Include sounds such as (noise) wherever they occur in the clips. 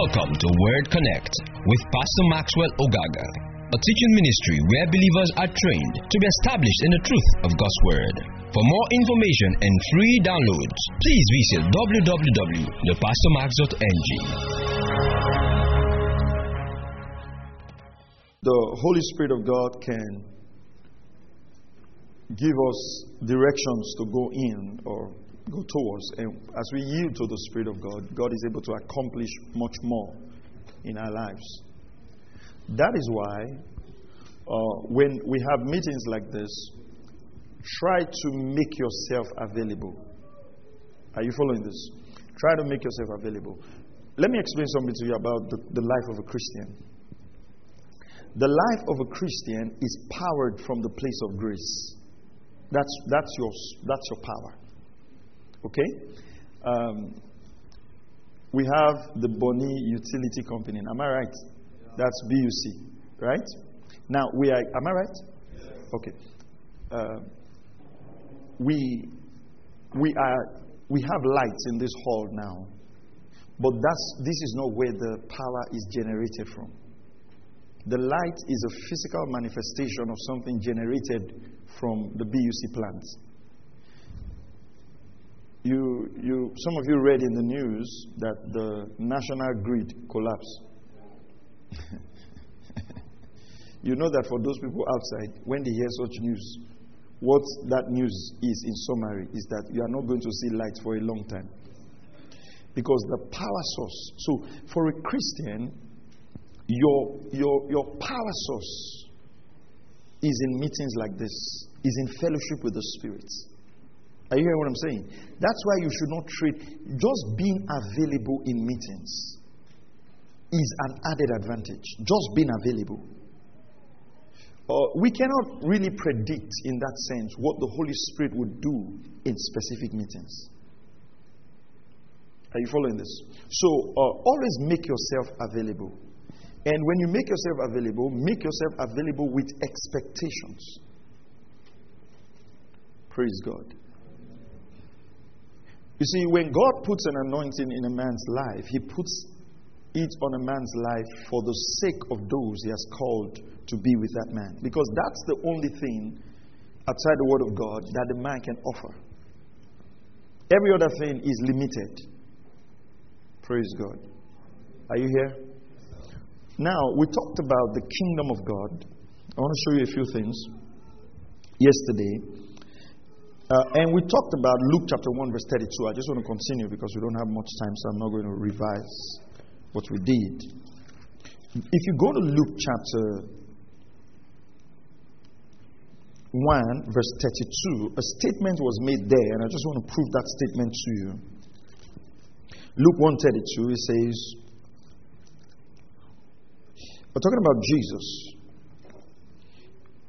Welcome to Word Connect with Pastor Maxwell Ogaga, a teaching ministry where believers are trained to be established in the truth of God's Word. For more information and free downloads, please visit www.thepastormax.ng. The Holy Spirit of God can give us directions to go in or go towards. And as we yield to the Spirit of God, God is able to accomplish much more in our lives. That is why, uh, when we have meetings like this, try to make yourself available. Are you following this? Try to make yourself available. Let me explain something to you about the, the life of a Christian. The life of a Christian is powered from the place of grace. That's, that's, your, that's your power. Okay? Um, we have the Bonny Utility Company. Am I right? That's BUC, right? Now we are. Am I right? Okay. Uh, we we are we have lights in this hall now, but that's this is not where the power is generated from. The light is a physical manifestation of something generated from the BUC plant. You, you, some of you read in the news that the national grid collapsed. (laughs) you know that for those people outside, when they hear such news, what that news is in summary is that you are not going to see light for a long time. Because the power source, so for a Christian, your, your, your power source is in meetings like this, is in fellowship with the Spirit. Are you hearing what I'm saying? That's why you should not treat just being available in meetings is an added advantage. Just being available. Uh, we cannot really predict in that sense what the Holy Spirit would do in specific meetings. Are you following this? So uh, always make yourself available. And when you make yourself available, make yourself available with expectations. Praise God. You see, when God puts an anointing in a man's life, he puts it on a man's life for the sake of those he has called to be with that man. Because that's the only thing outside the Word of God that the man can offer. Every other thing is limited. Praise God. Are you here? Now, we talked about the kingdom of God. I want to show you a few things. Yesterday, uh, and we talked about Luke chapter 1, verse 32. I just want to continue because we don't have much time, so I'm not going to revise what we did. If you go to Luke chapter 1, verse 32, a statement was made there, and I just want to prove that statement to you. Luke 1:32, it says, we're talking about Jesus.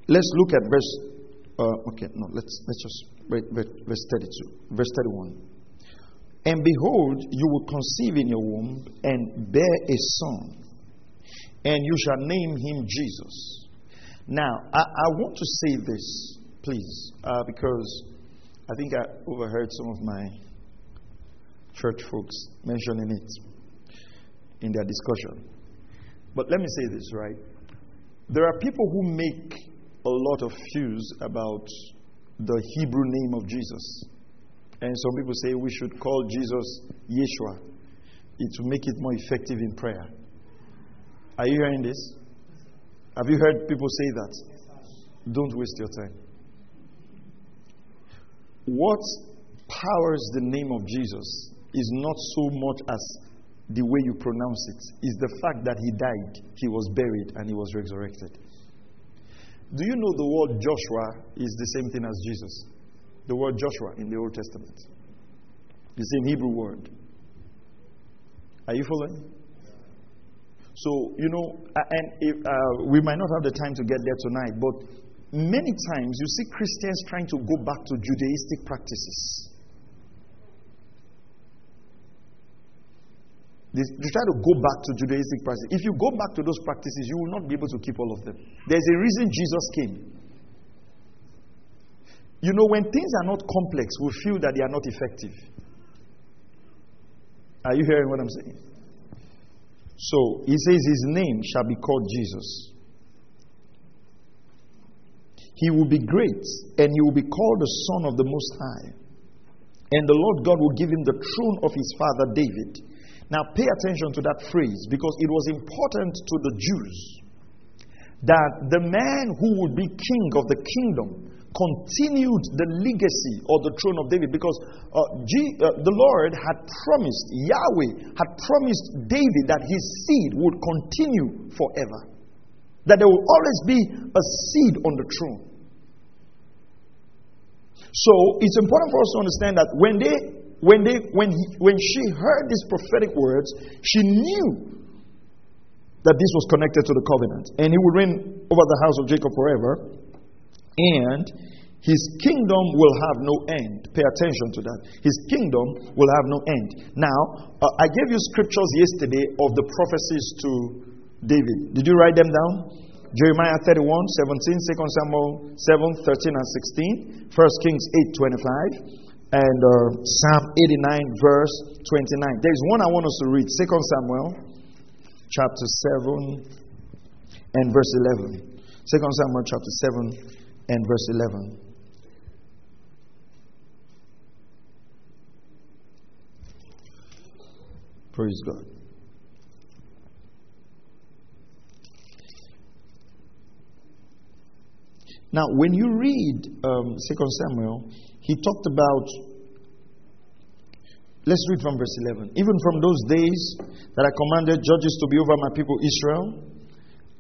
Let's look at verse. Uh, okay, no, let's let's just verse 32, verse 31. And behold, you will conceive in your womb and bear a son, and you shall name him Jesus. Now, I, I want to say this, please, uh, because I think I overheard some of my church folks mentioning it in their discussion. But let me say this, right? There are people who make a lot of fuse about the Hebrew name of Jesus. And some people say we should call Jesus Yeshua. It will make it more effective in prayer. Are you hearing this? Have you heard people say that? Don't waste your time. What powers the name of Jesus is not so much as the way you pronounce it, it, is the fact that he died, he was buried, and he was resurrected. Do you know the word Joshua is the same thing as Jesus? The word Joshua in the Old Testament. The same Hebrew word. Are you following? So, you know, and if, uh, we might not have the time to get there tonight, but many times you see Christians trying to go back to Judaistic practices. They, they, try to go back to Judaistic practices. If you go back to those practices, you will not be able to keep all of them. There's a reason Jesus came. You know, when things are not complex, we feel that they are not effective. Are you hearing what I'm saying? So he says his name shall be called Jesus. He will be great and he will be called the Son of the Most High. And the Lord God will give him the throne of his father David. Now pay attention to that phrase because it was important to the Jews that the man who would be king of the kingdom continued the legacy or the throne of David because uh, G, uh, the Lord had promised, Yahweh had promised David that his seed would continue forever. That there will always be a seed on the throne. So it's important for us to understand that when they when they when he, when she heard these prophetic words, she knew that this was connected to the covenant. And he would reign over the house of Jacob forever and his kingdom will have no end. Pay attention to that. His kingdom will have no end. Now, uh, I gave you scriptures yesterday of the prophecies to David. Did you write them down? Jeremiah 31, 17, 2 Samuel 7, 13 and 16, 1 Kings 8, 25, and uh, Psalm 89, verse 29. There is one I want us to read Second Samuel chapter 7 and verse 11. 2 Samuel chapter 7 and verse 11. Praise God. Now, when you read um, 2 Samuel, he talked about, let's read from verse 11. Even from those days that I commanded judges to be over my people Israel,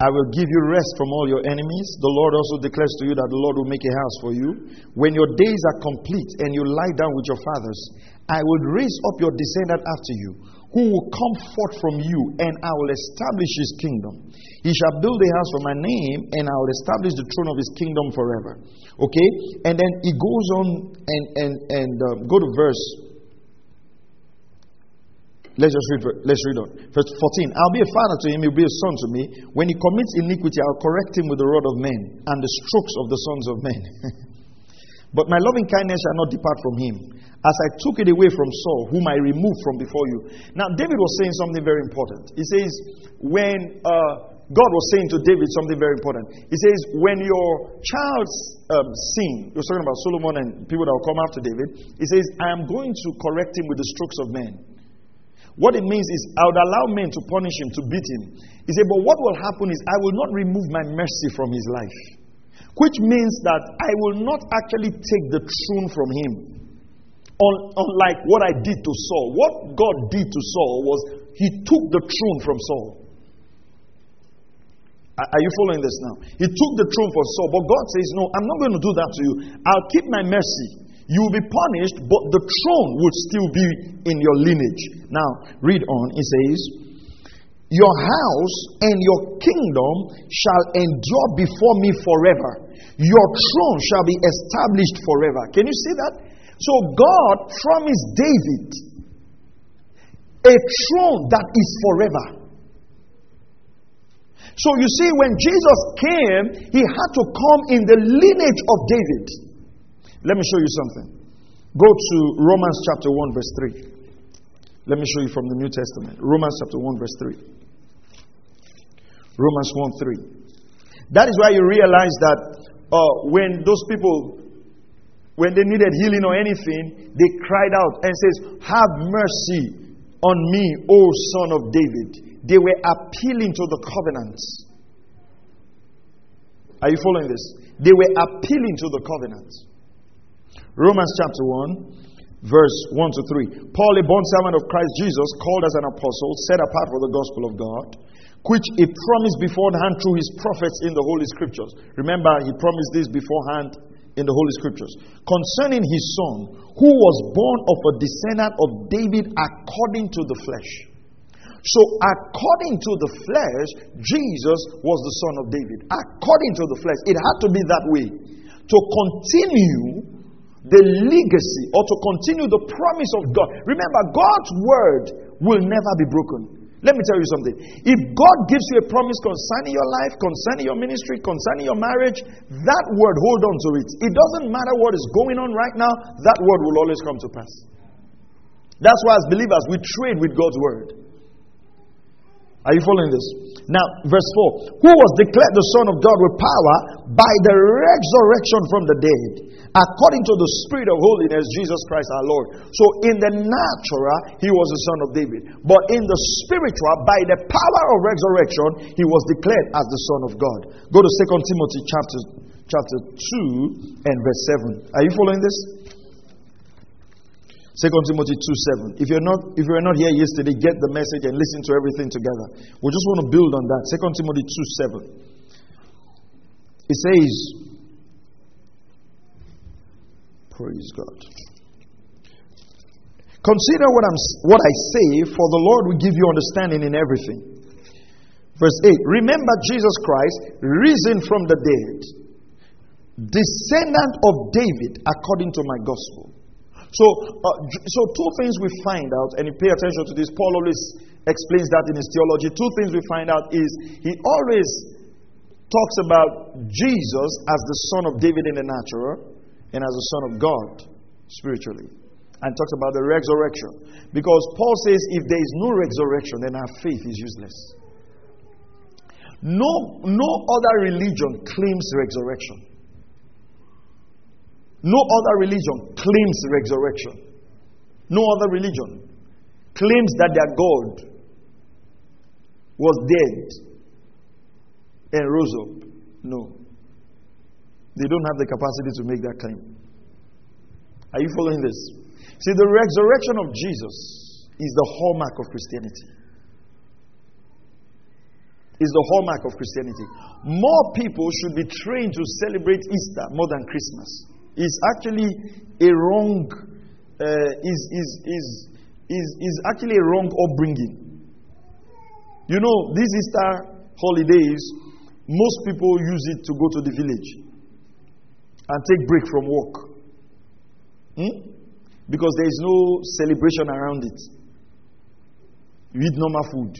I will give you rest from all your enemies. The Lord also declares to you that the Lord will make a house for you. When your days are complete and you lie down with your fathers, I will raise up your descendant after you, who will come forth from you, and I will establish his kingdom. He shall build a house for my name, and I will establish the throne of his kingdom forever. Okay? And then he goes on and, and, and um, go to verse Let's just read, let's read on. Verse 14. I'll be a father to him, he'll be a son to me. When he commits iniquity, I'll correct him with the rod of men and the strokes of the sons of men. (laughs) but my loving kindness shall not depart from him, as I took it away from Saul, whom I removed from before you. Now, David was saying something very important. He says, when uh, God was saying to David something very important. He says, when your child's um, sin, you're talking about Solomon and people that will come after David, he says, I am going to correct him with the strokes of men. What it means is, I would allow men to punish him, to beat him. He said, But what will happen is, I will not remove my mercy from his life. Which means that I will not actually take the throne from him. Unlike what I did to Saul. What God did to Saul was, He took the throne from Saul. Are you following this now? He took the throne from Saul, but God says, No, I'm not going to do that to you. I'll keep my mercy. You will be punished, but the throne would still be in your lineage. Now, read on. It says, Your house and your kingdom shall endure before me forever. Your throne shall be established forever. Can you see that? So, God promised David a throne that is forever. So, you see, when Jesus came, he had to come in the lineage of David. Let me show you something. Go to Romans chapter 1, verse 3. Let me show you from the New Testament. Romans chapter 1, verse 3. Romans 1 3. That is why you realize that uh, when those people, when they needed healing or anything, they cried out and says, Have mercy on me, O son of David. They were appealing to the covenants. Are you following this? They were appealing to the covenants. Romans chapter 1, verse 1 to 3. Paul, a bond servant of Christ Jesus, called as an apostle, set apart for the gospel of God, which he promised beforehand through his prophets in the Holy Scriptures. Remember, he promised this beforehand in the Holy Scriptures. Concerning his son, who was born of a descendant of David according to the flesh. So, according to the flesh, Jesus was the son of David. According to the flesh, it had to be that way. To continue the legacy or to continue the promise of God. Remember, God's word will never be broken. Let me tell you something. If God gives you a promise concerning your life, concerning your ministry, concerning your marriage, that word, hold on to it. It doesn't matter what is going on right now, that word will always come to pass. That's why, as believers, we trade with God's word. Are you following this? Now, verse 4 Who was declared the Son of God with power by the resurrection from the dead, according to the Spirit of holiness, Jesus Christ our Lord. So, in the natural, he was the Son of David. But in the spiritual, by the power of resurrection, he was declared as the Son of God. Go to 2 Timothy chapter, chapter 2 and verse 7. Are you following this? Second Timothy 2 7. If you're not if you're not here yesterday, get the message and listen to everything together. We just want to build on that. Second Timothy 2 7. It says, Praise God. Consider what I'm what I say, for the Lord will give you understanding in everything. Verse 8. Remember Jesus Christ, risen from the dead, descendant of David according to my gospel so, uh, so two things we find out, and you pay attention to this. Paul always explains that in his theology. Two things we find out is he always talks about Jesus as the son of David in the natural and as the son of God spiritually. And talks about the resurrection. Because Paul says if there is no resurrection, then our faith is useless. No, no other religion claims resurrection. No other religion claims resurrection. No other religion claims that their God was dead and rose up. No. They don't have the capacity to make that claim. Are you following this? See, the resurrection of Jesus is the hallmark of Christianity. Is the hallmark of Christianity. More people should be trained to celebrate Easter more than Christmas is actually a wrong uh, is, is, is, is, is actually a wrong upbringing. You know, these Easter holidays, most people use it to go to the village and take break from work. Hmm? Because there is no celebration around it. You eat normal food.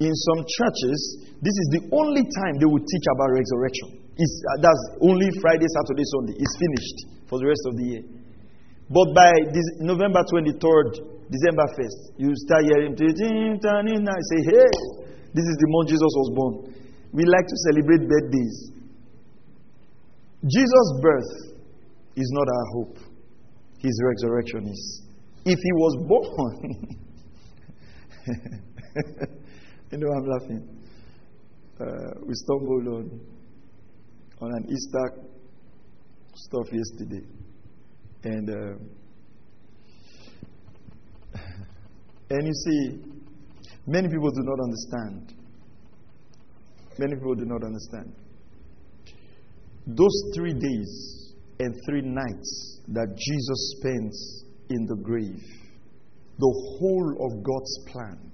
In some churches, this is the only time they will teach about resurrection. It's, uh, that's only Friday, Saturday, Sunday. It's finished for the rest of the year. But by this, November 23rd, December 1st, you start hearing, I say, hey, this is the month Jesus was born. We like to celebrate birthdays. Jesus' birth is not our hope, his resurrection is. If he was born, (laughs) you know, I'm laughing. Uh, we stumbled on on an Easter stuff yesterday. And, uh, and you see, many people do not understand. Many people do not understand. Those three days and three nights that Jesus spends in the grave, the whole of God's plan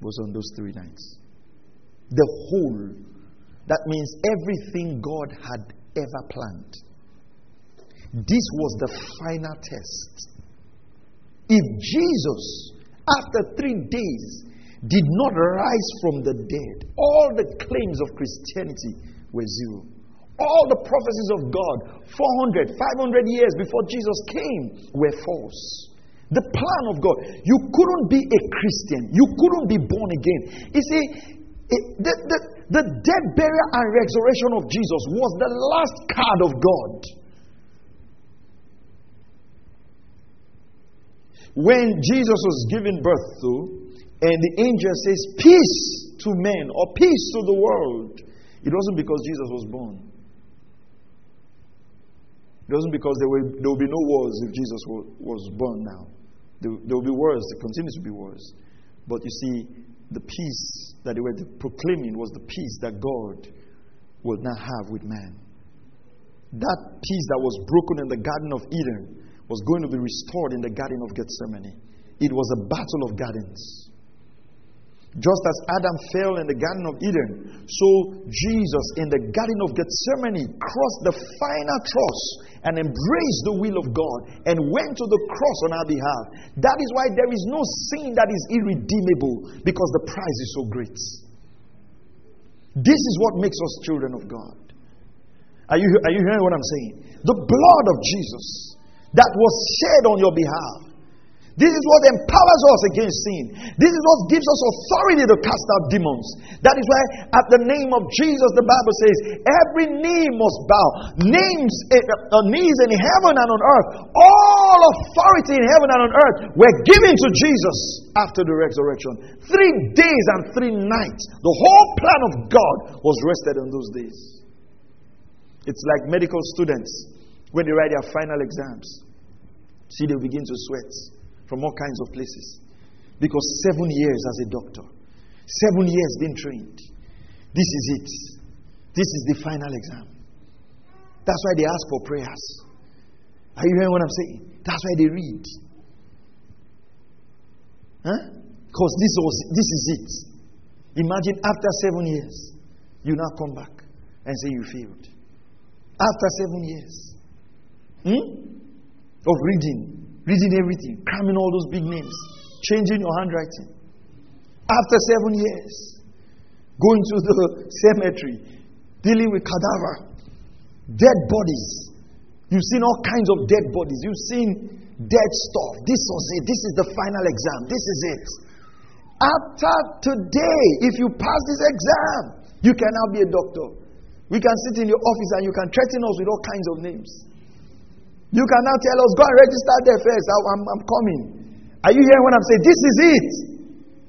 was on those three nights. The whole that means everything God had ever planned. This was the final test. If Jesus, after three days, did not rise from the dead, all the claims of Christianity were zero. All the prophecies of God, 400, 500 years before Jesus came, were false. The plan of God. You couldn't be a Christian. You couldn't be born again. You see, it, the, the, the death, burial, and resurrection of Jesus was the last card of God. When Jesus was given birth to, and the angel says, Peace to men or peace to the world, it wasn't because Jesus was born. It wasn't because there will, there will be no wars if Jesus was born now. There, there will be wars, there continues to be wars. But you see, the peace that they were proclaiming was the peace that God will now have with man. That peace that was broken in the Garden of Eden was going to be restored in the Garden of Gethsemane. It was a battle of gardens. Just as Adam fell in the Garden of Eden, so Jesus in the Garden of Gethsemane crossed the final cross and embraced the will of God and went to the cross on our behalf. That is why there is no sin that is irredeemable because the price is so great. This is what makes us children of God. Are you, are you hearing what I'm saying? The blood of Jesus that was shed on your behalf This is what empowers us against sin. This is what gives us authority to cast out demons. That is why, at the name of Jesus, the Bible says, every knee must bow. Names, uh, knees in heaven and on earth, all authority in heaven and on earth were given to Jesus after the resurrection. Three days and three nights. The whole plan of God was rested on those days. It's like medical students when they write their final exams. See, they begin to sweat from all kinds of places. Because seven years as a doctor, seven years being trained. This is it. This is the final exam. That's why they ask for prayers. Are you hearing what I'm saying? That's why they read. Huh? Because this was this is it. Imagine after seven years, you now come back and say you failed. After seven years hmm? of reading, reading everything, cramming all those big names, changing your handwriting. After seven years, going to the (laughs) cemetery, dealing with cadaver, dead bodies. You've seen all kinds of dead bodies. You've seen dead stuff. This was it. This is the final exam. This is it. After today, if you pass this exam, you can now be a doctor. We can sit in your office and you can threaten us with all kinds of names. You can now tell us, go and register there first. I, I'm, I'm coming. Are you hearing what I'm saying? This is it.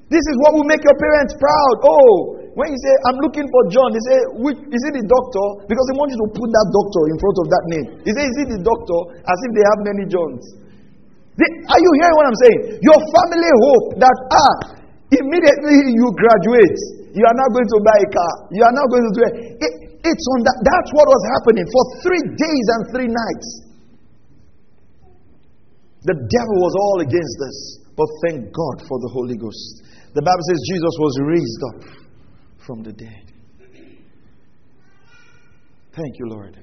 This is what will make your parents proud. Oh, when you say, I'm looking for John, they say, Which, is it the doctor? Because they want you to put that doctor in front of that name. They say, Is it the doctor? As if they have many Johns. They, are you hearing what I'm saying? Your family hope that, ah, immediately you graduate, you are not going to buy a car. You are not going to do it. it it's on that. That's what was happening for three days and three nights. The devil was all against us, but thank God for the Holy Ghost. The Bible says Jesus was raised up from the dead. Thank you, Lord.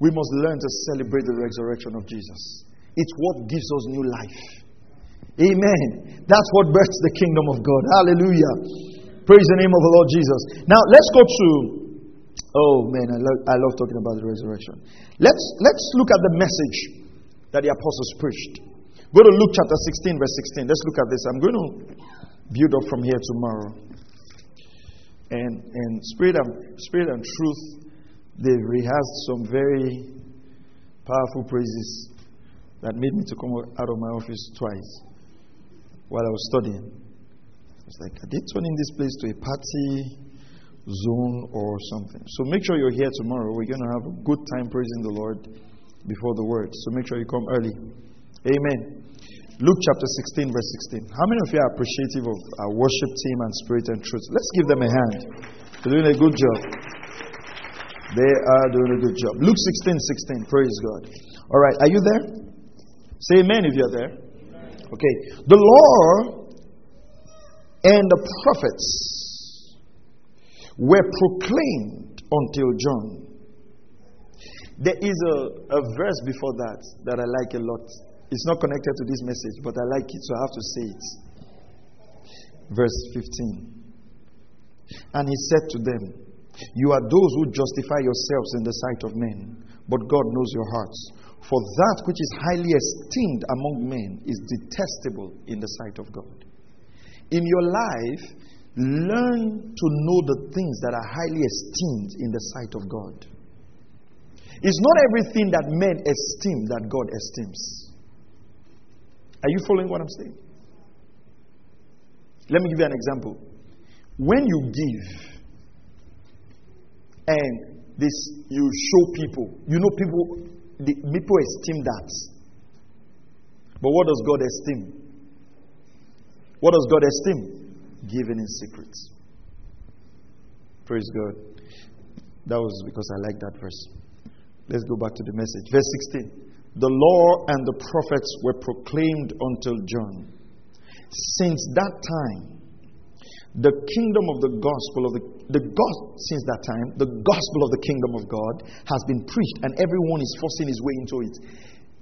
We must learn to celebrate the resurrection of Jesus. It's what gives us new life. Amen. That's what births the kingdom of God. Hallelujah. Praise the name of the Lord Jesus. Now let's go to. Oh man, I love, I love talking about the resurrection. Let's let's look at the message that the apostles preached. Go to Luke chapter 16, verse 16. Let's look at this. I'm going to build up from here tomorrow. And, and spirit, and spirit and truth, they rehearsed some very powerful praises that made me to come out of my office twice while I was studying. It's like, are they turning this place to a party zone or something? So make sure you're here tomorrow. We're going to have a good time praising the Lord before the word. So make sure you come early. Amen. Luke chapter 16, verse 16. How many of you are appreciative of our worship team and spirit and truth? Let's give them a hand. They're doing a good job. They are doing a good job. Luke 16, 16. Praise God. All right. Are you there? Say amen if you're there. Okay. The law and the prophets were proclaimed until John. There is a, a verse before that that I like a lot. It's not connected to this message, but I like it, so I have to say it. Verse 15. And he said to them, You are those who justify yourselves in the sight of men, but God knows your hearts. For that which is highly esteemed among men is detestable in the sight of God. In your life, learn to know the things that are highly esteemed in the sight of God. It's not everything that men esteem that God esteems. Are you following what I'm saying? Let me give you an example. When you give and this you show people, you know people the, people esteem that. But what does God esteem? What does God esteem? Giving in secret. Praise God. That was because I like that verse. Let's go back to the message. Verse 16. The law and the prophets were proclaimed until John. Since that time, the kingdom of the gospel of the, the God, since that time, the gospel of the kingdom of God has been preached, and everyone is forcing his way into it.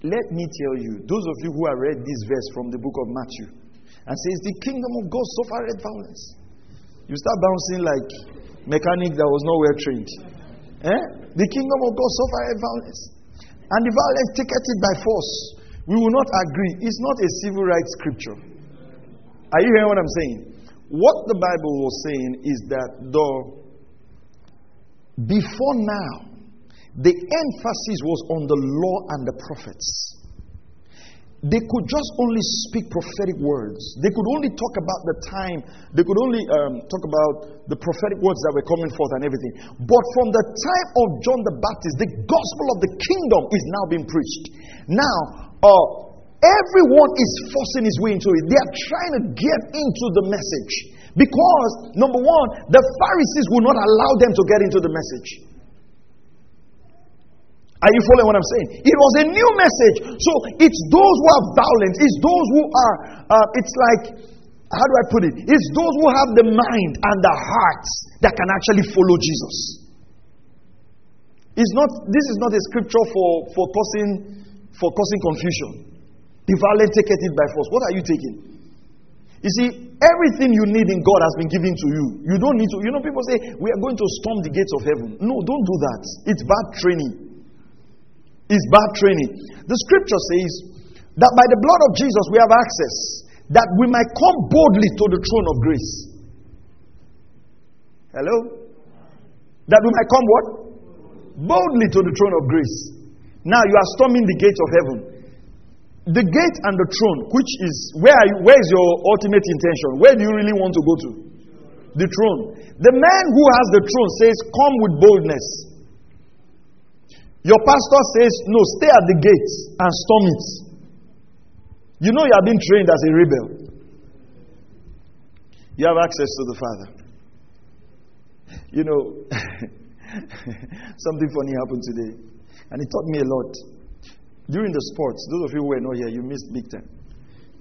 Let me tell you, those of you who have read this verse from the book of Matthew, and says, The kingdom of God suffered violence. You start bouncing like mechanic that was not well trained. Eh? The kingdom of God suffered violence. And the violence take it by force. We will not agree. It's not a civil rights scripture. Are you hearing what I'm saying? What the Bible was saying is that though before now, the emphasis was on the law and the prophets they could just only speak prophetic words. They could only talk about the time, they could only um, talk about the prophetic words that were coming forth and everything. But from the time of John the Baptist, the gospel of the kingdom is now being preached. Now, uh, everyone is forcing his way into it. They are trying to get into the message. Because, number one, the Pharisees will not allow them to get into the message. Are you following what I'm saying? It was a new message. So it's those who are violent, it's those who are, uh, it's like, how do I put it? It's those who have the mind and the hearts that can actually follow Jesus. It's not, this is not a scripture for, for, causing, for causing confusion. The violent take it by force. What are you taking? You see, everything you need in God has been given to you. You don't need to. You know, people say, We are going to storm the gates of heaven. No, don't do that. It's bad training is bad training. The scripture says that by the blood of Jesus we have access, that we might come boldly to the throne of grace. Hello? That we might come what? Boldly to the throne of grace. Now you are storming the gate of heaven. The gate and the throne, which is where, you, where is your ultimate intention? Where do you really want to go to? The throne. The man who has the throne says, Come with boldness. Your pastor says, No, stay at the gate and storm it. You know you have been trained as a rebel. You have access to the Father. You know, (laughs) something funny happened today, and it taught me a lot. During the sports, those of you who were not here, you missed big time.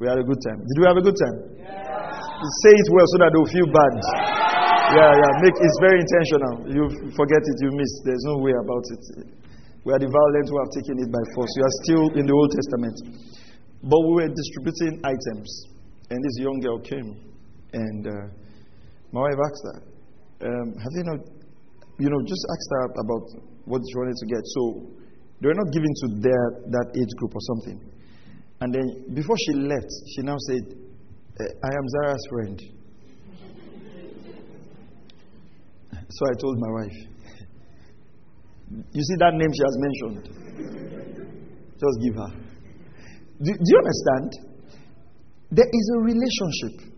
We had a good time. Did we have a good time? Yeah. Say it well so that they'll feel bad. Yeah, yeah. Make it's very intentional. You forget it, you miss. There's no way about it. We are the violent who have taken it by force. You are still in the Old Testament. But we were distributing items, and this young girl came, and uh, my wife asked her, um, Have they not, you know, just asked her about what she wanted to get. So they were not giving to their, that age group or something. And then before she left, she now said, uh, I am Zara's friend. (laughs) So I told my wife, you see that name she has mentioned? Just give her. Do, do you understand? There is a relationship.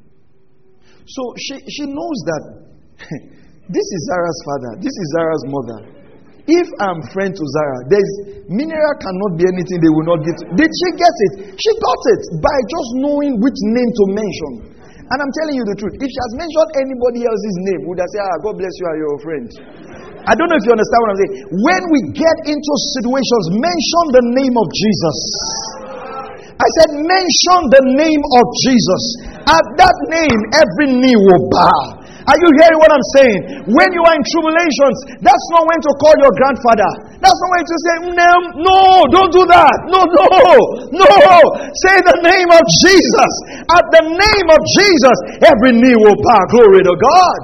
So she, she knows that (laughs) this is Zara's father, this is Zara's mother. If I'm friend to Zara, there's mineral cannot be anything they will not get. Did she get it? She got it by just knowing which name to mention. And I'm telling you the truth. If she has mentioned anybody else's name, would I say, ah, God bless you, are your friend? I don't know if you understand what I'm saying. When we get into situations, mention the name of Jesus. I said, mention the name of Jesus. At that name, every knee will bow. Are you hearing what I'm saying? When you are in tribulations, that's not when to call your grandfather. That's not when to say, no, no, don't do that. No, no, no. Say the name of Jesus. At the name of Jesus, every knee will bow. Glory to God.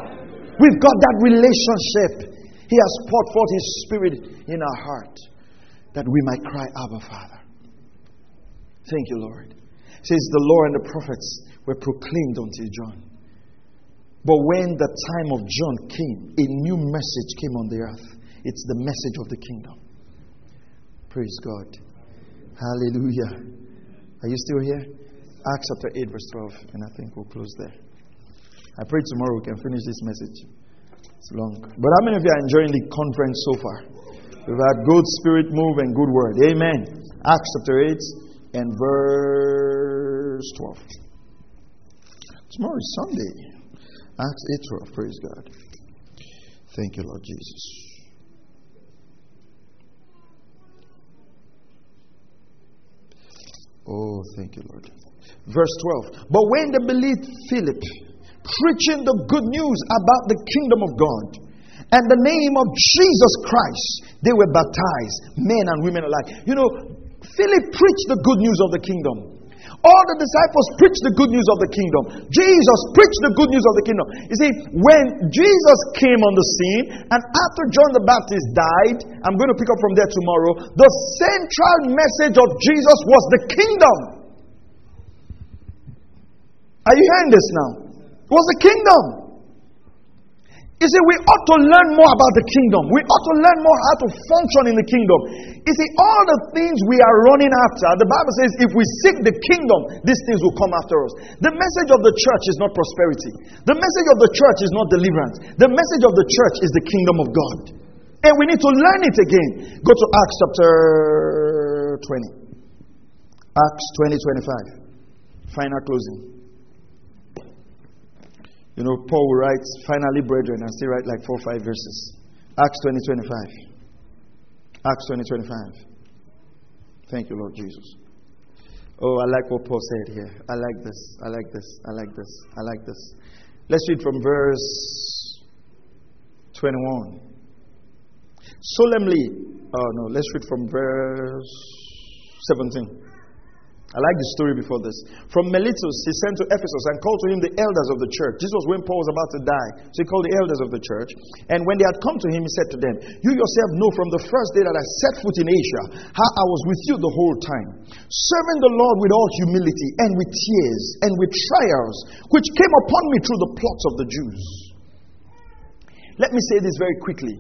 We've got that relationship. He has poured forth His Spirit in our heart that we might cry, Abba, Father. Thank you, Lord. Says the law and the prophets were proclaimed until John. But when the time of John came, a new message came on the earth. It's the message of the kingdom. Praise God. Hallelujah. Are you still here? Acts chapter 8, verse 12, and I think we'll close there. I pray tomorrow we can finish this message. It's long. But how many of you are enjoying the conference so far? We've had good spirit move and good word. Amen. Acts chapter 8 and verse 12. Tomorrow is Sunday. Acts 8 12. Praise God. Thank you, Lord Jesus. Oh, thank you, Lord. Verse 12. But when they believed Philip, preaching the good news about the kingdom of God and the name of Jesus Christ, they were baptized, men and women alike. You know, Philip preached the good news of the kingdom. All the disciples preached the good news of the kingdom. Jesus preached the good news of the kingdom. You see, when Jesus came on the scene, and after John the Baptist died, I'm going to pick up from there tomorrow, the central message of Jesus was the kingdom. Are you hearing this now? Was the kingdom. You see, we ought to learn more about the kingdom. We ought to learn more how to function in the kingdom. You see, all the things we are running after, the Bible says if we seek the kingdom, these things will come after us. The message of the church is not prosperity, the message of the church is not deliverance. The message of the church is the kingdom of God. And we need to learn it again. Go to Acts chapter 20. Acts 20 25. Final closing. You know, Paul writes, finally, brethren, and still write like four or five verses. Acts 20 25. Acts 20 25. Thank you, Lord Jesus. Oh, I like what Paul said here. I like this. I like this. I like this. I like this. Let's read from verse 21. Solemnly, oh no, let's read from verse 17. I like the story before this. From Miletus, he sent to Ephesus and called to him the elders of the church. This was when Paul was about to die. So he called the elders of the church. And when they had come to him, he said to them, You yourself know from the first day that I set foot in Asia how I was with you the whole time, serving the Lord with all humility and with tears and with trials, which came upon me through the plots of the Jews. Let me say this very quickly.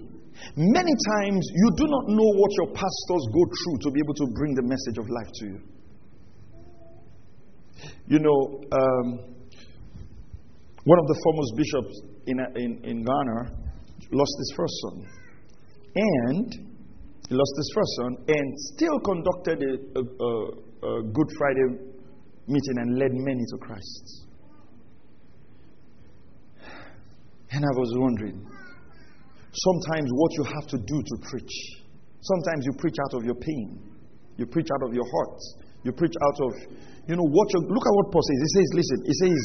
Many times you do not know what your pastors go through to be able to bring the message of life to you. You know, um, one of the foremost bishops in, in, in Ghana lost his first son. And he lost his first son and still conducted a, a, a, a Good Friday meeting and led many to Christ. And I was wondering sometimes what you have to do to preach. Sometimes you preach out of your pain, you preach out of your heart, you preach out of you know, what look at what Paul says. He says, listen, he says,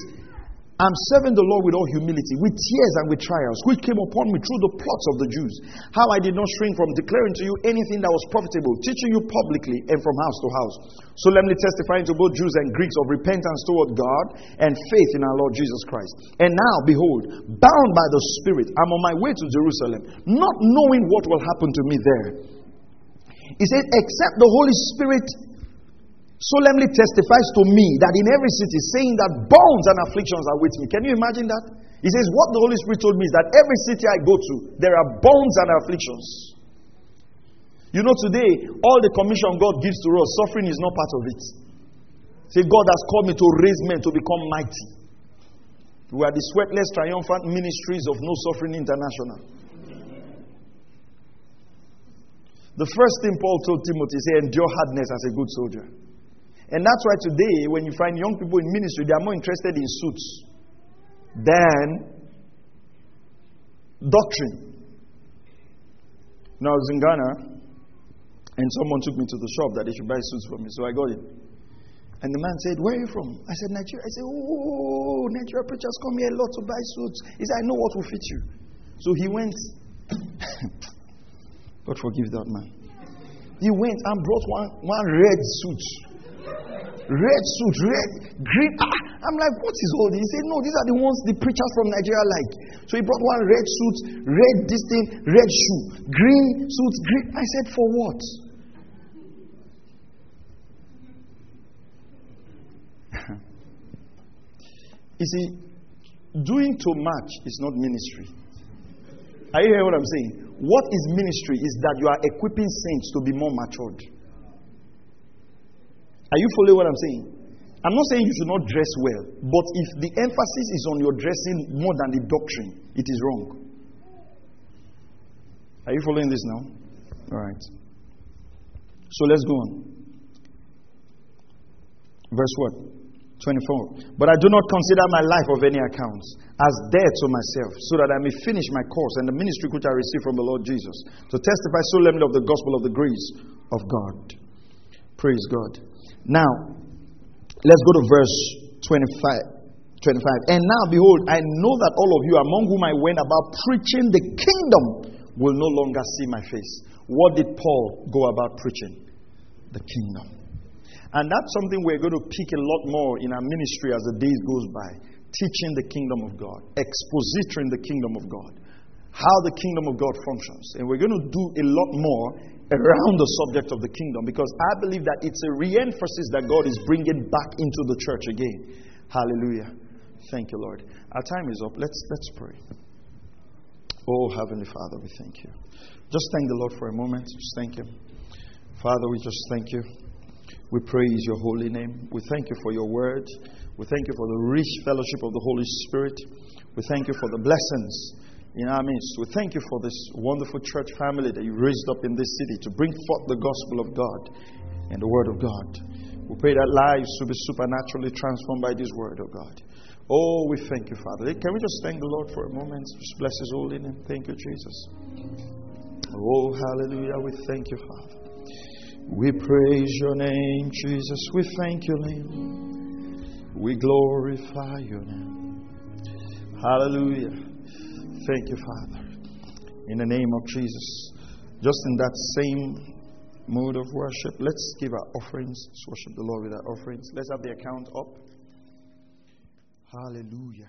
I'm serving the Lord with all humility, with tears and with trials, which came upon me through the plots of the Jews. How I did not shrink from declaring to you anything that was profitable, teaching you publicly and from house to house, solemnly testifying to both Jews and Greeks of repentance toward God and faith in our Lord Jesus Christ. And now, behold, bound by the Spirit, I'm on my way to Jerusalem, not knowing what will happen to me there. He said, except the Holy Spirit solemnly testifies to me that in every city, saying that bonds and afflictions are with me. Can you imagine that? He says, What the Holy Spirit told me is that every city I go to, there are bonds and afflictions. You know, today, all the commission God gives to us, suffering is not part of it. Say, God has called me to raise men to become mighty. We are the sweatless, triumphant ministries of No Suffering International. The first thing Paul told Timothy, say, endure hardness as a good soldier. And that's why today, when you find young people in ministry, they are more interested in suits than doctrine. Now, I was in Ghana, and someone took me to the shop that they should buy suits for me, so I got it. And the man said, Where are you from? I said, Nigeria. I said, Oh, Nigeria preachers come here a lot to buy suits. He said, I know what will fit you. So he went, (laughs) God forgive that man. He went and brought one, one red suit red suit, red, green. Ah, I'm like, what is all this? He said, no, these are the ones the preachers from Nigeria like. So he brought one red suit, red this thing, red shoe, green suit, green. I said, for what? (laughs) you see, doing too much is not ministry. Are you hearing what I'm saying? What is ministry is that you are equipping saints to be more matured. Are you following what I'm saying? I'm not saying you should not dress well, but if the emphasis is on your dressing more than the doctrine, it is wrong. Are you following this now? All right. So let's go on. Verse what? 24. But I do not consider my life of any account as dead to myself, so that I may finish my course and the ministry which I received from the Lord Jesus, to testify solemnly of the gospel of the grace of God. Praise God. Now, let's go to verse 25. 25. And now, behold, I know that all of you among whom I went about preaching the kingdom will no longer see my face. What did Paul go about preaching? The kingdom. And that's something we're going to pick a lot more in our ministry as the days goes by. Teaching the kingdom of God, expositoring the kingdom of God, how the kingdom of God functions. And we're going to do a lot more around the subject of the kingdom because I believe that it's a re emphasis that God is bringing back into the church again. Hallelujah. Thank you, Lord. Our time is up. Let's, let's pray. Oh, Heavenly Father, we thank you. Just thank the Lord for a moment. Just thank Him. Father, we just thank you. We praise your holy name. We thank you for your word. We thank you for the rich fellowship of the Holy Spirit. We thank you for the blessings in our midst. We thank you for this wonderful church family that you raised up in this city to bring forth the gospel of God and the word of God. We pray that lives will be supernaturally transformed by this word, of God. Oh, we thank you, Father. Can we just thank the Lord for a moment? Just bless his holy name. Thank you, Jesus. Oh, hallelujah. We thank you, Father. We praise your name, Jesus. We thank your name. We glorify your name. Hallelujah. Thank you, Father. In the name of Jesus. Just in that same mood of worship, let's give our offerings. Let's worship the Lord with our offerings. Let's have the account up. Hallelujah.